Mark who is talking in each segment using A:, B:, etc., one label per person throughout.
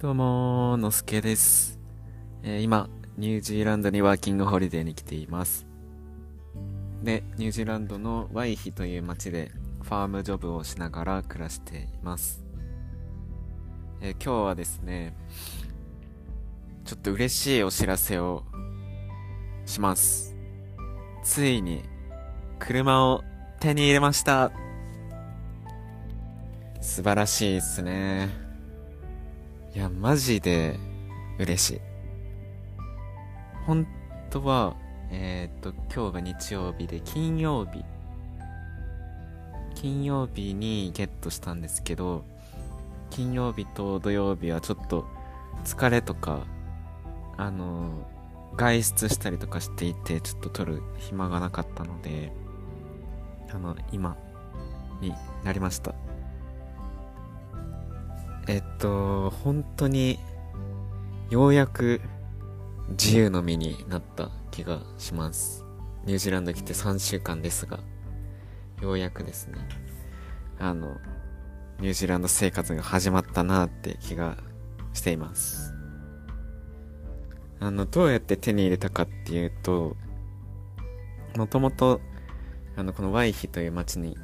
A: どうものすけです、えー、今、ニュージーランドにワーキングホリデーに来ています。で、ニュージーランドのワイヒという町でファームジョブをしながら暮らしています。えー、今日はですね、ちょっと嬉しいお知らせをします。ついに、車を手に入れました。素晴らしいっすね。いや、マジで嬉しい。本当は、えっ、と、今日が日曜日で、金曜日。金曜日にゲットしたんですけど、金曜日と土曜日はちょっと疲れとか、あの、外出したりとかしていて、ちょっと撮る暇がなかったので、あの、今になりました。えっと、本当に、ようやく自由の身になった気がします。ニュージーランド来て3週間ですが、ようやくですね、あの、ニュージーランド生活が始まったなって気がしています。あの、どうやって手に入れたかっていうと、もともと、あの、このワイヒという町に来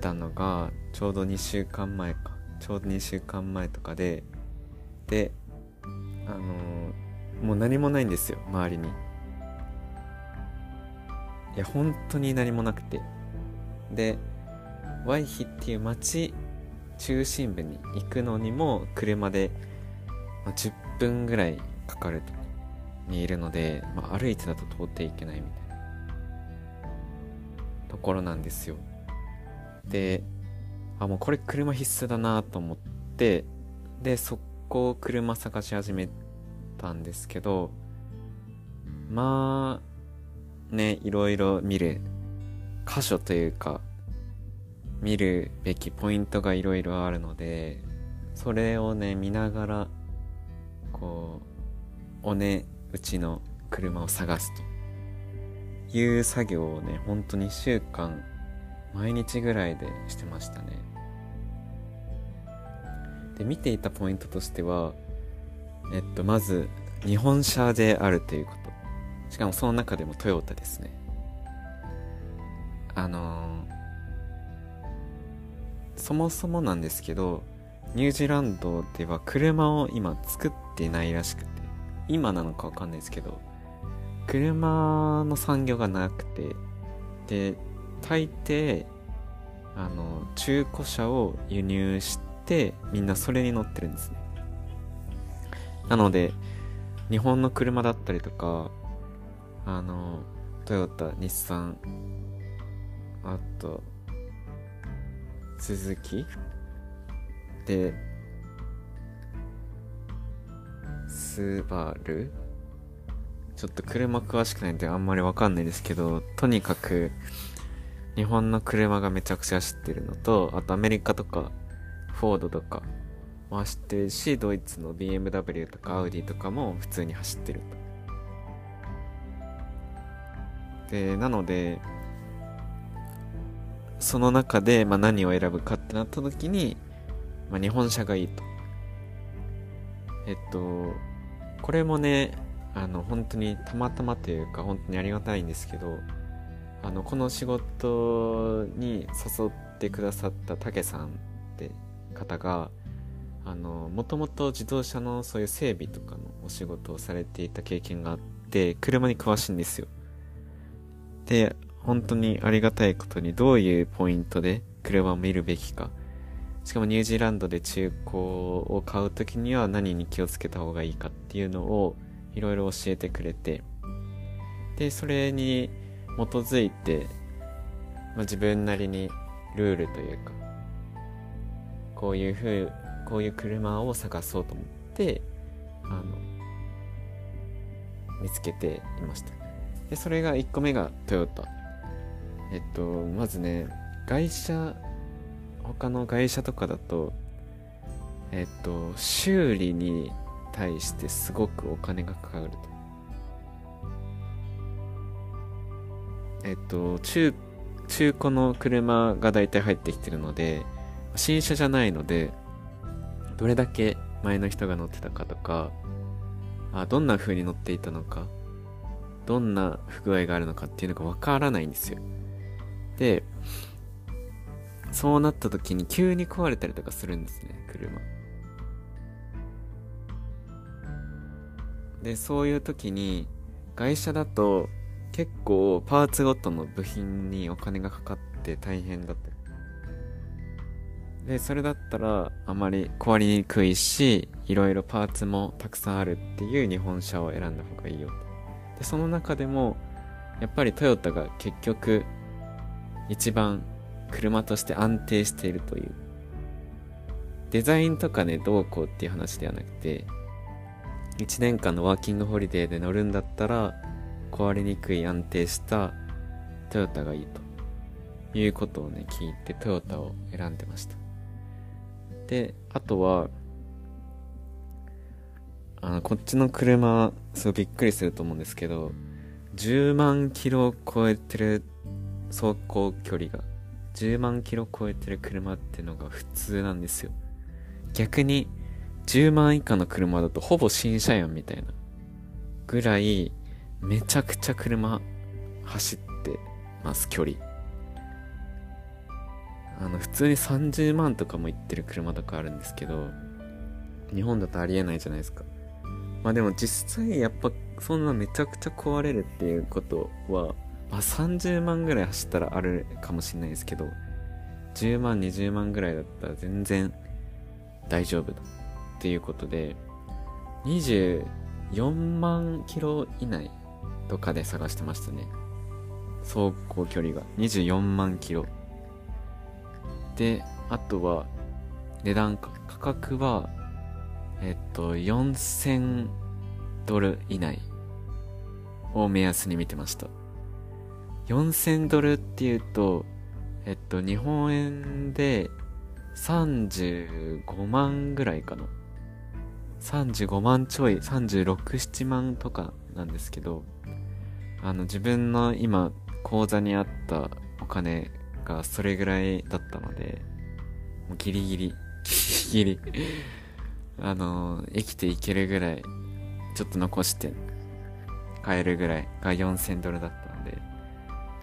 A: たのが、ちょうど2週間前か。ちょうど2週間前とかで、で、あのー、もう何もないんですよ、周りに。いや、本当に何もなくて。で、ワイヒっていう街中心部に行くのにも車で、10分ぐらいかかるとにいるので、まあ、歩いてだと通っていけないみたいなところなんですよ。で、あ、もうこれ車必須だなと思って、で、速攻車探し始めたんですけど、まあ、ね、いろいろ見る箇所というか、見るべきポイントがいろいろあるので、それをね、見ながら、こう、おね、うちの車を探すという作業をね、本当に1週間、毎日ぐらいでしてましたね。で、見ていたポイントとしては、えっと、まず、日本車であるということ。しかもその中でもトヨタですね。あのー、そもそもなんですけど、ニュージーランドでは車を今作ってないらしくて、今なのかわかんないですけど、車の産業がなくて、で、大抵、あの、中古車を輸入して、みんなそれに乗ってるんですね。なので、日本の車だったりとか、あの、トヨタ、日産、あと、鈴木で、スバルちょっと車詳しくないんであんまりわかんないですけど、とにかく、日本の車がめちゃくちゃ走ってるのと、あとアメリカとか、フォードとかも走ってるし、ドイツの BMW とかアウディとかも普通に走ってると。で、なので、その中で、まあ、何を選ぶかってなった時に、まあ、日本車がいいと。えっと、これもね、あの、本当にたまたまというか、本当にありがたいんですけど、あの、この仕事に誘ってくださったたけさんって方が、あの、もともと自動車のそういう整備とかのお仕事をされていた経験があって、車に詳しいんですよ。で、本当にありがたいことにどういうポイントで車を見るべきか。しかもニュージーランドで中古を買うときには何に気をつけた方がいいかっていうのをいろいろ教えてくれて、で、それに基づいて、まあ、自分なりにルールというか、こういうふう、こういう車を探そうと思って、あの、見つけていました。で、それが1個目がトヨタ。えっと、まずね、外車、他の外車とかだと、えっと、修理に対してすごくお金がかかると。えっと、中、中古の車が大体入ってきてるので、新車じゃないのでどれだけ前の人が乗ってたかとかあどんな風に乗っていたのかどんな不具合があるのかっていうのがわからないんですよ。でそうなった時に急に壊れたりとかするんですね車。でそういう時に外車だと結構パーツごとの部品にお金がかかって大変だったでそれだったらあまり壊れにくいしいろいろパーツもたくさんあるっていう日本車を選んだ方がいいよでその中でもやっぱりトヨタが結局一番車として安定しているという。デザインとかねどうこうっていう話ではなくて1年間のワーキングホリデーで乗るんだったら壊れにくい安定したトヨタがいいということをね聞いてトヨタを選んでました。であとはあのこっちの車すごいびっくりすると思うんですけど10万キロ超えてる走行距離が10万キロ超えてる車ってのが普通なんですよ。逆に10万以下の車だとほぼ新車やんみたいなぐらいめちゃくちゃ車走ってます距離。あの普通に30万とかもいってる車とかあるんですけど日本だとありえないじゃないですか。まあでも実際やっぱそんなめちゃくちゃ壊れるっていうことは、まあ、30万ぐらい走ったらあるかもしれないですけど10万20万ぐらいだったら全然大丈夫だっていうことで24万キロ以内とかで探してましたね。走行距離が。24万キロ。であとは値段価格はえっと4000ドル以内を目安に見てました。4000ドルっていうとえっと日本円で35万ぐらいかな。35万ちょい36、7万とかなんですけどあの自分の今口座にあったお金がそれぐらいだったのでもうギリギリギリギリ あの生きていけるぐらいちょっと残して買えるぐらいが4000ドルだったので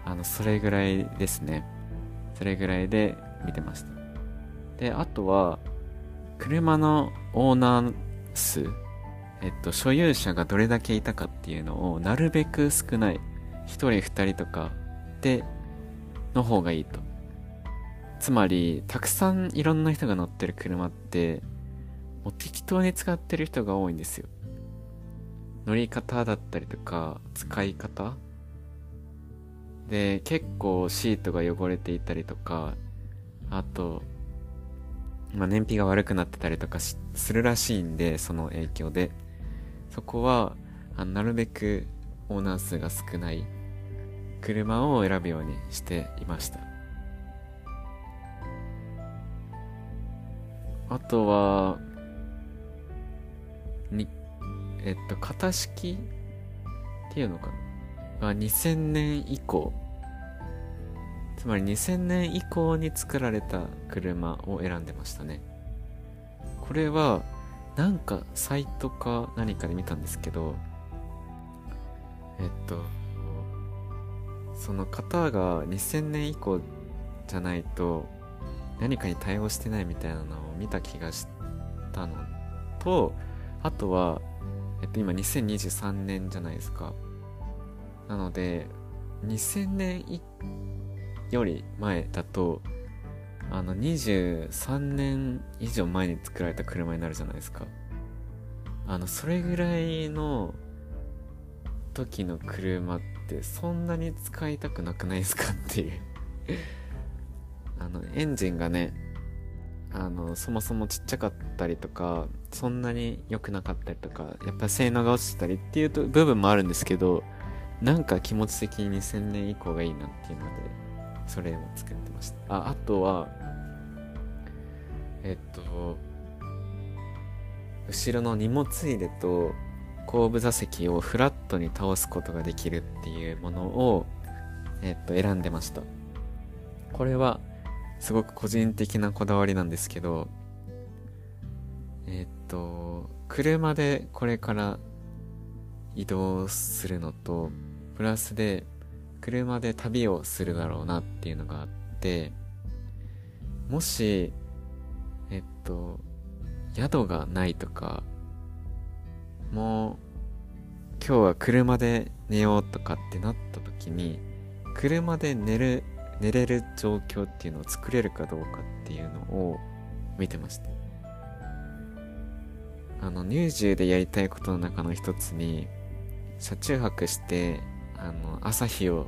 A: あのそれぐらいですね。それぐらいで見てました。であとは車のオーナー数えっと、所有者がどれだけいたかっていうのをなるべく少ない1人2人とかでの方がいいと。つまりたくさんいろんな人が乗ってる車ってもう適当に使ってる人が多いんですよ。乗り方だったりとか使い方。で結構シートが汚れていたりとかあとまあ、燃費が悪くなってたりとかするらしいんでその影響で。そこはあなるべくオーナー数が少ない車を選ぶようにしていました。あとはにえっと型式っていうのかな？が2000年以降。つまり2000年以降に作られた車を選んでましたね。これはなんかサイトか何かで見たんですけどえっとその方が2000年以降じゃないと何かに対応してないみたいなのを見た気がしたのとあとは、えっと、今2023年じゃないですか。なので2000年より前だとあの23年以上前に作られた車になるじゃないですか。あのそれぐらいの時の車ってそんなに使いたくなくないですかっていう。あのエンジンがねあのそもそもちっちゃかったりとかそんなに良くなかったりとかやっぱ性能が落ちてたりっていう部分もあるんですけどなんか気持ち的に2000年以降がいいなっていうのでそれを作ってました。ああとはえっと後ろの荷物入れと後部座席をフラットに倒すことができるっていうものを、えっと、選んでました。これはすごく個人的なこだわりなんですけどえ、っと車でこれから移動するのとプラスで車で旅をするだろうなっていうのがあってもしえっと宿がないとかもう今日は車で寝ようとかってなった時に車で寝る寝れる状況っていうのを作れるかどうかっていうのを見てました。あの乳児でやりたいことの中の一つに車中泊してあの朝日を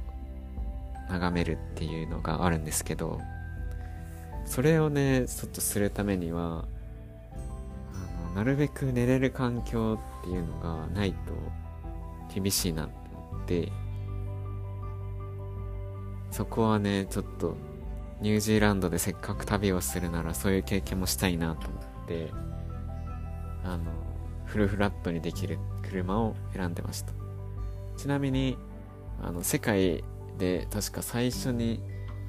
A: 眺めるっていうのがあるんですけどそれをねちょっとするためにはなるべく寝れる環境っていうのがないと厳しいなって思ってそこはねちょっとニュージーランドでせっかく旅をするならそういう経験もしたいなと思ってあのフルフラットにできる車を選んでました。ちなみにあの世界で確か最初に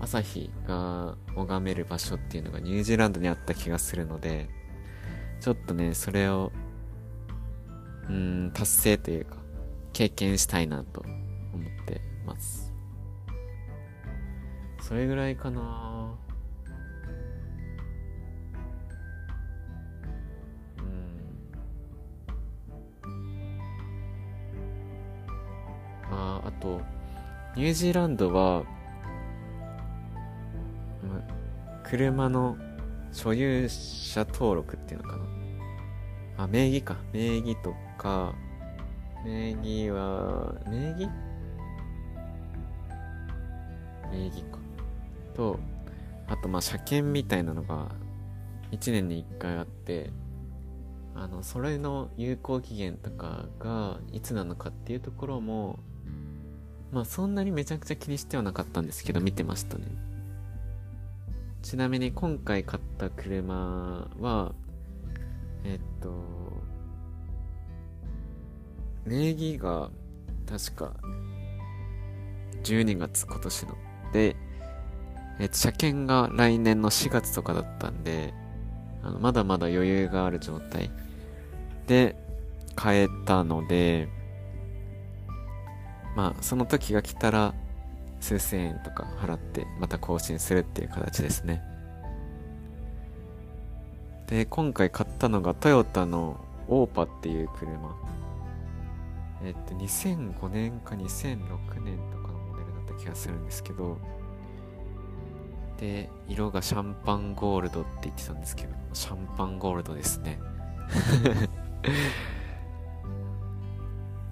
A: 朝日が拝める場所っていうのがニュージーランドにあった気がするのでちょっとねそれをうん達成というか経験したいなと思ってます。それぐらいかな。ああとニュージーランドは車の所有者登録っていうのかな。あ名義か。名義とか名義は名義？名義か。とあとまあ車検みたいなのが1年に1回あってあのそれの有効期限とかがいつなのかっていうところもまあそんなにめちゃくちゃ気にしてはなかったんですけど見てましたね。ちなみに今回買った車はえっと名義が確か12月今年の。で、えっと、車検が来年の4月とかだったんであのまだまだ余裕がある状態。で買えたのでまあその時が来たら数千円とか払ってまた更新するっていう形ですね。で今回買ったのがトヨタのオーパっていう車。えっと2005年か2006年とかのモデルだった気がするんですけど。で色がシャンパンゴールドって言ってたんですけど。シャンパンゴールドですね。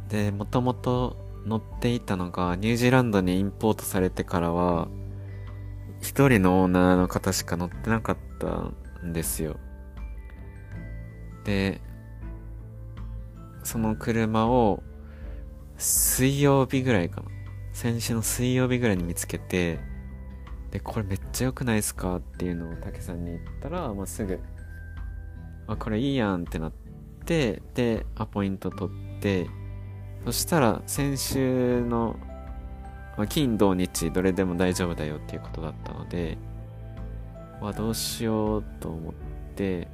A: でもともと乗っていたのがニュージーランドにインポートされてからは一人のオーナーの方しか乗ってなかったんですよ。でその車を水曜日ぐらいかな。先週の水曜日ぐらいに見つけてでこれめっちゃ良くないですかっていうのを竹さんに言ったら、まあ、すぐあこれいいやんってなってでアポイント取ってそしたら先週の、まあ、金土日どれでも大丈夫だよっていうことだったので、まあ、どうしようと思って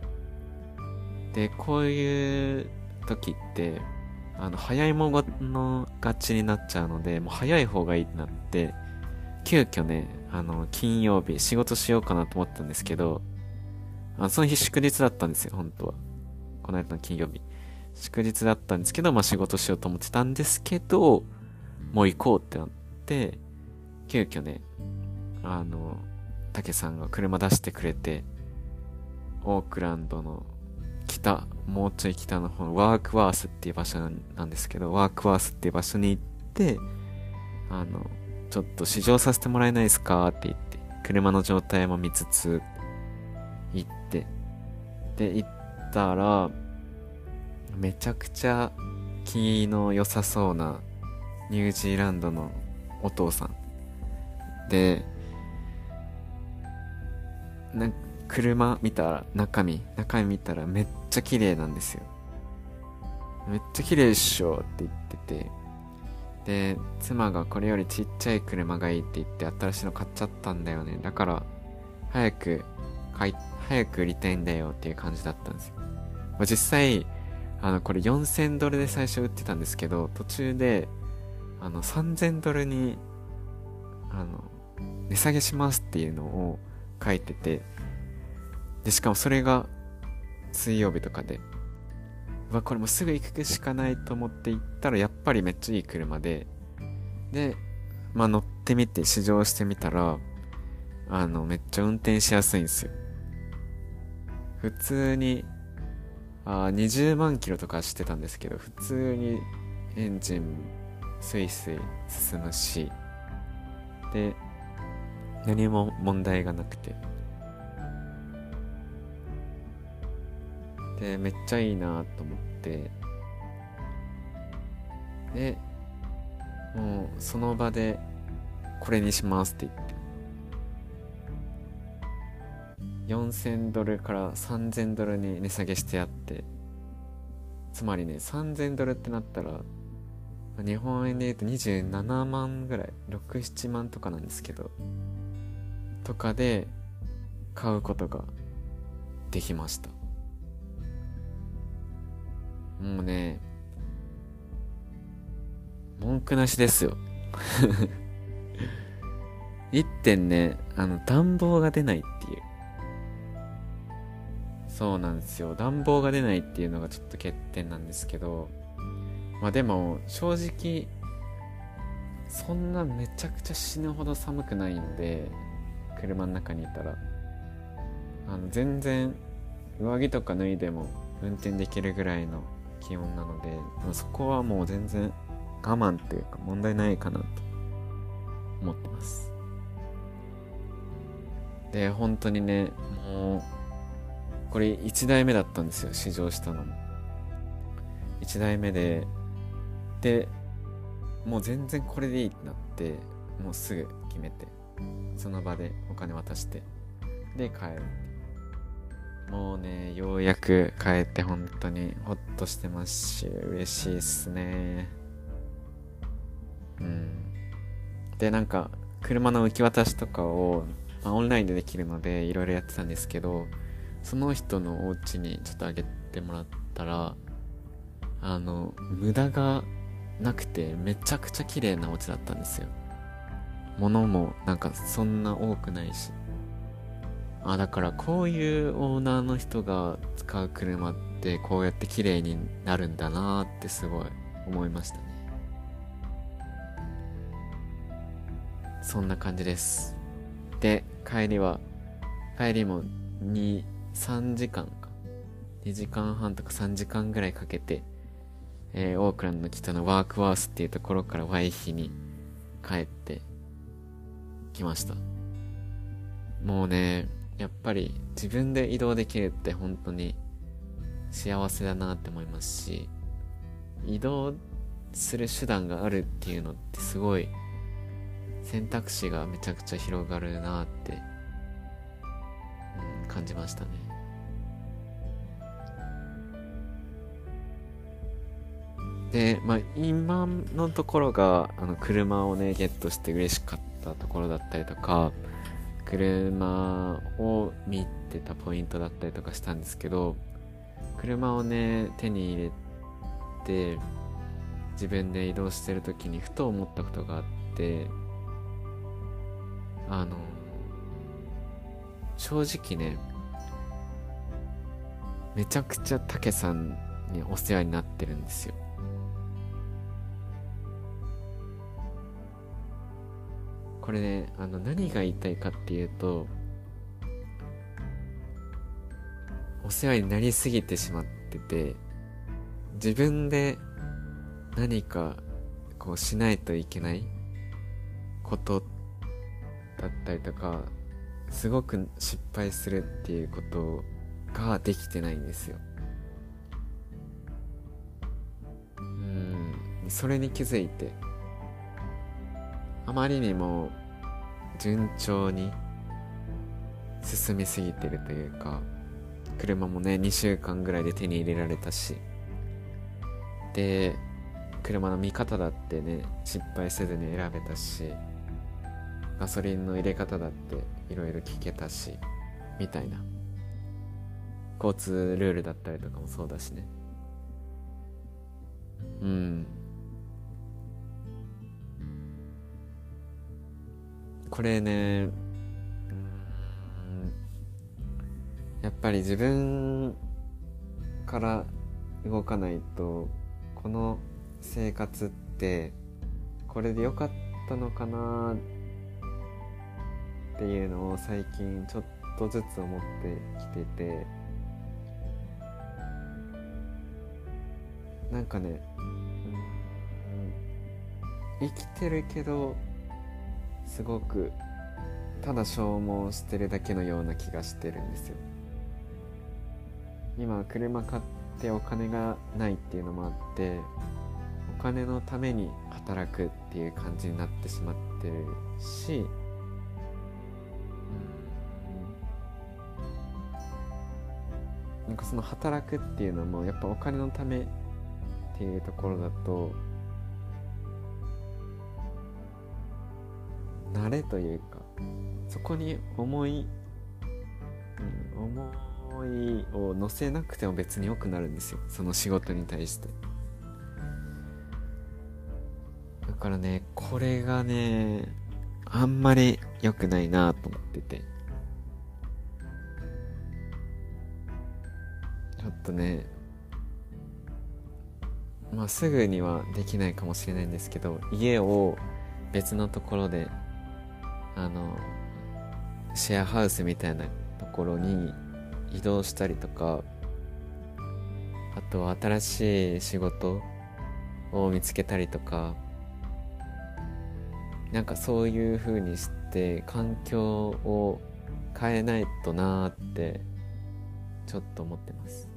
A: でこういう時ってあの早いもの勝ちになっちゃうのでもう早い方がいいってなって急遽ねあの金曜日仕事しようかなと思ったんですけどあその日祝日だったんですよ本当は。この間の金曜日。祝日だったんですけど、まあ仕事しようと思ってたんですけど、もう行こうってなって、急遽ね、あの、竹さんが車出してくれて、オークランドの北、もうちょい北の方の、ワークワースっていう場所なんですけど、ワークワースっていう場所に行って、あの、ちょっと試乗させてもらえないですかって言って、車の状態も見つつ、行って、で、行ったら、めちゃくちゃ気の良さそうなニュージーランドのお父さんでな車見たら中身中身見たらめっちゃ綺麗なんですよ。めっちゃ綺麗っしょって言ってて。で妻がこれよりちっちゃい車がいいって言って新しいの買っちゃったんだよね。だから早く買い早く売りたいんだよっていう感じだったんですよ、実際あのこれ4000ドルで最初売ってたんですけど途中であの3000ドルにあの値下げしますっていうのを書いててでしかもそれが水曜日とかでうわこれもすぐ行くしかないと思って行ったらやっぱりめっちゃいい車ででまあ乗ってみて試乗してみたらあのめっちゃ運転しやすいんですよ。普通にあ20万キロとかしてたんですけど普通にエンジンスイスイ進むしで何も問題がなくて。でめっちゃいいなと思って。でもうその場でこれにしますって言って。4000ドルから3000ドルに値下げしてやって。つまりね3000ドルってなったら日本円で言うと27万ぐらい。67万とかなんですけど。とかで買うことができました。もうね文句なしですよ。一点ねあの暖房が出ないっていう。そうなんですよ。暖房が出ないっていうのがちょっと欠点なんですけど。まあでも正直そんなめちゃくちゃ死ぬほど寒くないんで車の中にいたら。あの全然上着とか脱いでも運転できるぐらいの気温なのでまそこはもう全然我慢っていうか問題ないかなと思ってます。で本当にねもうこれ1台目だったんですよ試乗したのも。1台目ででもう全然これでいいってなってもうすぐ決めてその場でお金渡してで帰るもうねようやく帰って本当にホッとしてますし嬉しいっすね。うん。でなんか車の受け渡しとかを、まあ、オンラインでできるのでいろいろやってたんですけどその人のお家にちょっとあげてもらったらあの無駄がなくてめちゃくちゃ綺麗なお家だったんですよ。物もなんかそんな多くないし。あだからこういうオーナーの人が使う車ってこうやって綺麗になるんだなってすごい思いましたね。そんな感じです。で帰りは帰りも23時間か。2時間半とか3時間ぐらいかけてえー、オークランドの北のワークワースっていうところからワイヒに帰ってきました。もうね、やっぱり自分で移動できるって本当に幸せだなって思いますし、移動する手段があるっていうのってすごい選択肢がめちゃくちゃ広がるなって、うん、感じましたね。で、まあ、今のところがあの車をねゲットして嬉しかったところだったりとか車を見てたポイントだったりとかしたんですけど車をね手に入れて自分で移動してる時にふと思ったことがあってあの正直ねめちゃくちゃたけさんにお世話になってるんですよ。これねあの何が言いたいかっていうとお世話になりすぎてしまってて自分で何かこうしないといけないことだったりとかすごく失敗するっていうことができてないんですよ。うんそれに気づいてあまりにも順調に進みすぎてるというか車もね2週間ぐらいで手に入れられたし。で車の見方だってね失敗せずに選べたしガソリンの入れ方だっていろいろ聞けたしみたいな。交通ルールだったりとかもそうだしね。うん。これねやっぱり自分から動かないとこの生活ってこれで良かったのかなっていうのを最近ちょっとずつ思ってきててなんかね生きてるけどすごくただ消耗してるだけのような気がしてるんですよ。今車買ってお金がないっていうのもあってお金のために働くっていう感じになってしまってるしなんかその働くっていうのもやっぱお金のためっていうところだと慣れというかそこに思い、うん、思いを乗せなくても別に良くなるんですよ。その仕事に対して。だからねこれがねあんまり良くないなと思ってて。ちょっとねまあすぐにはできないかもしれないんですけど家を別のところであのシェアハウスみたいなところに移動したりとかあとは新しい仕事を見つけたりとかなんかそういう風にして環境を変えないとなーってちょっと思ってます。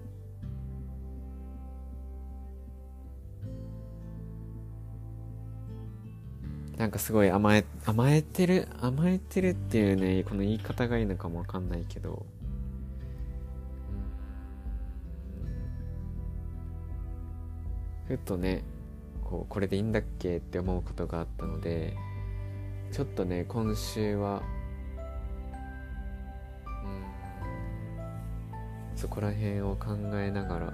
A: なんかすごい甘え甘えてる甘えてるっていうねこの言い方がいいのかもわかんないけど。ふっとねこうこれでいいんだっけって思うことがあったのでちょっとね今週はそこら辺を考えながら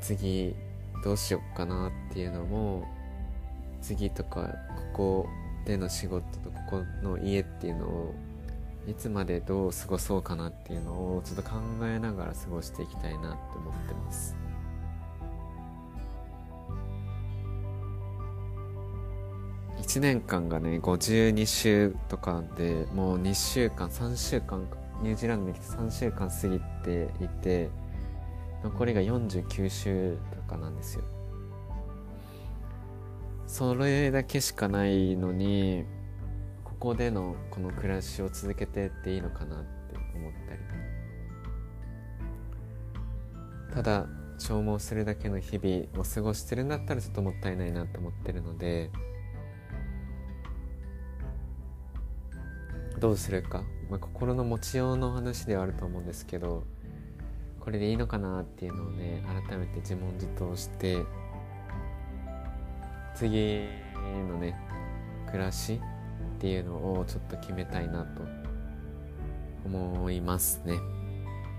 A: 次どうしよっかなっていうのも次とかここでの仕事とここの家っていうのをいつまでどう過ごそうかなっていうのをちょっと考えながら過ごしていきたいなって思ってます。1年間がね52週とかでもう2週間3週間ニュージーランドに来て3週間過ぎていて残りが49週とかなんですよ。それだけしかないのにここでのこの暮らしを続けてっていいのかなって思ったり。ただ消耗するだけの日々を過ごしてるんだったらちょっともったいないなと思ってるのでどうするか、まあ、心の持ちようの話ではあると思うんですけどこれでいいのかなっていうのをね改めて自問自答して次のね暮らしっていうのをちょっと決めたいなと思いますね。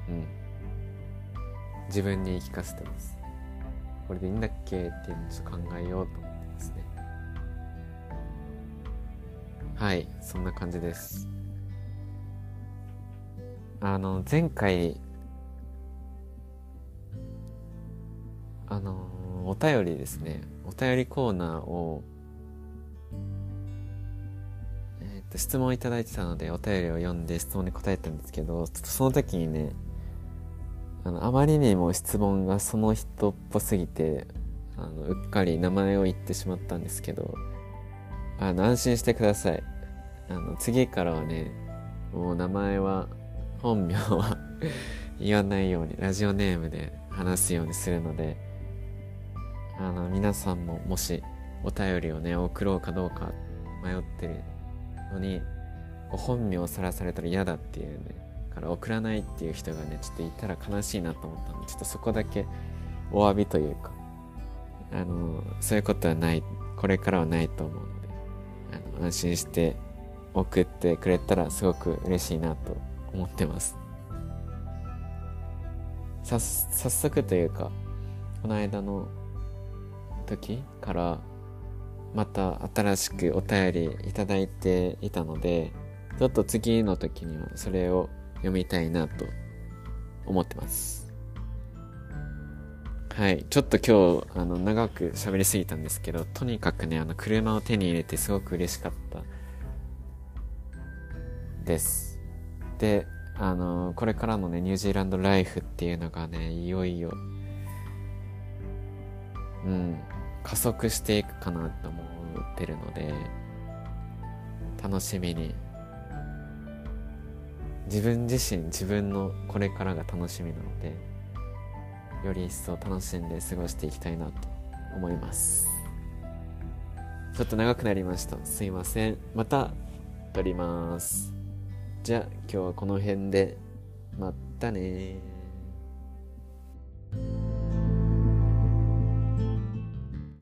A: うん。自分に言い聞かせてます。これでいいんだっけっていうのをちょっと考えようと思ってますね。はいそんな感じです。あの前回あのお便りですね。お便りコーナーを、えー、と質問いただいてたのでお便りを読んで質問に答えたんですけどちょっとその時にねあのあまりにも質問がその人っぽすぎてあのうっかり名前を言ってしまったんですけどあの安心してください。あの次からはねもう名前は本名は 言わないようにラジオネームで話すようにするのであの皆さんももしお便りをね送ろうかどうか迷ってるのに本名をさらされたら嫌だっていうねから送らないっていう人がねちょっといたら悲しいなと思ったのでちょっとそこだけお詫びというかあのそういうことはないこれからはないと思うのであの安心して送ってくれたらすごく嬉しいなと思ってます。さ早速というかこの間の時からまた新しくお便りいただいていたのでちょっと次の時にはそれを読みたいなと思ってます。はい。ちょっと今日あの長く喋りすぎたんですけどとにかくねあの車を手に入れてすごく嬉しかったです。であのこれからのねニュージーランドライフっていうのがねいよいようん加速していくかなと思ってるので楽しみに。自分自身自分のこれからが楽しみなのでより一層楽しんで過ごしていきたいなと思います。ちょっと長くなりました。すいません。また撮ります。じゃあ今日はこの辺で。またね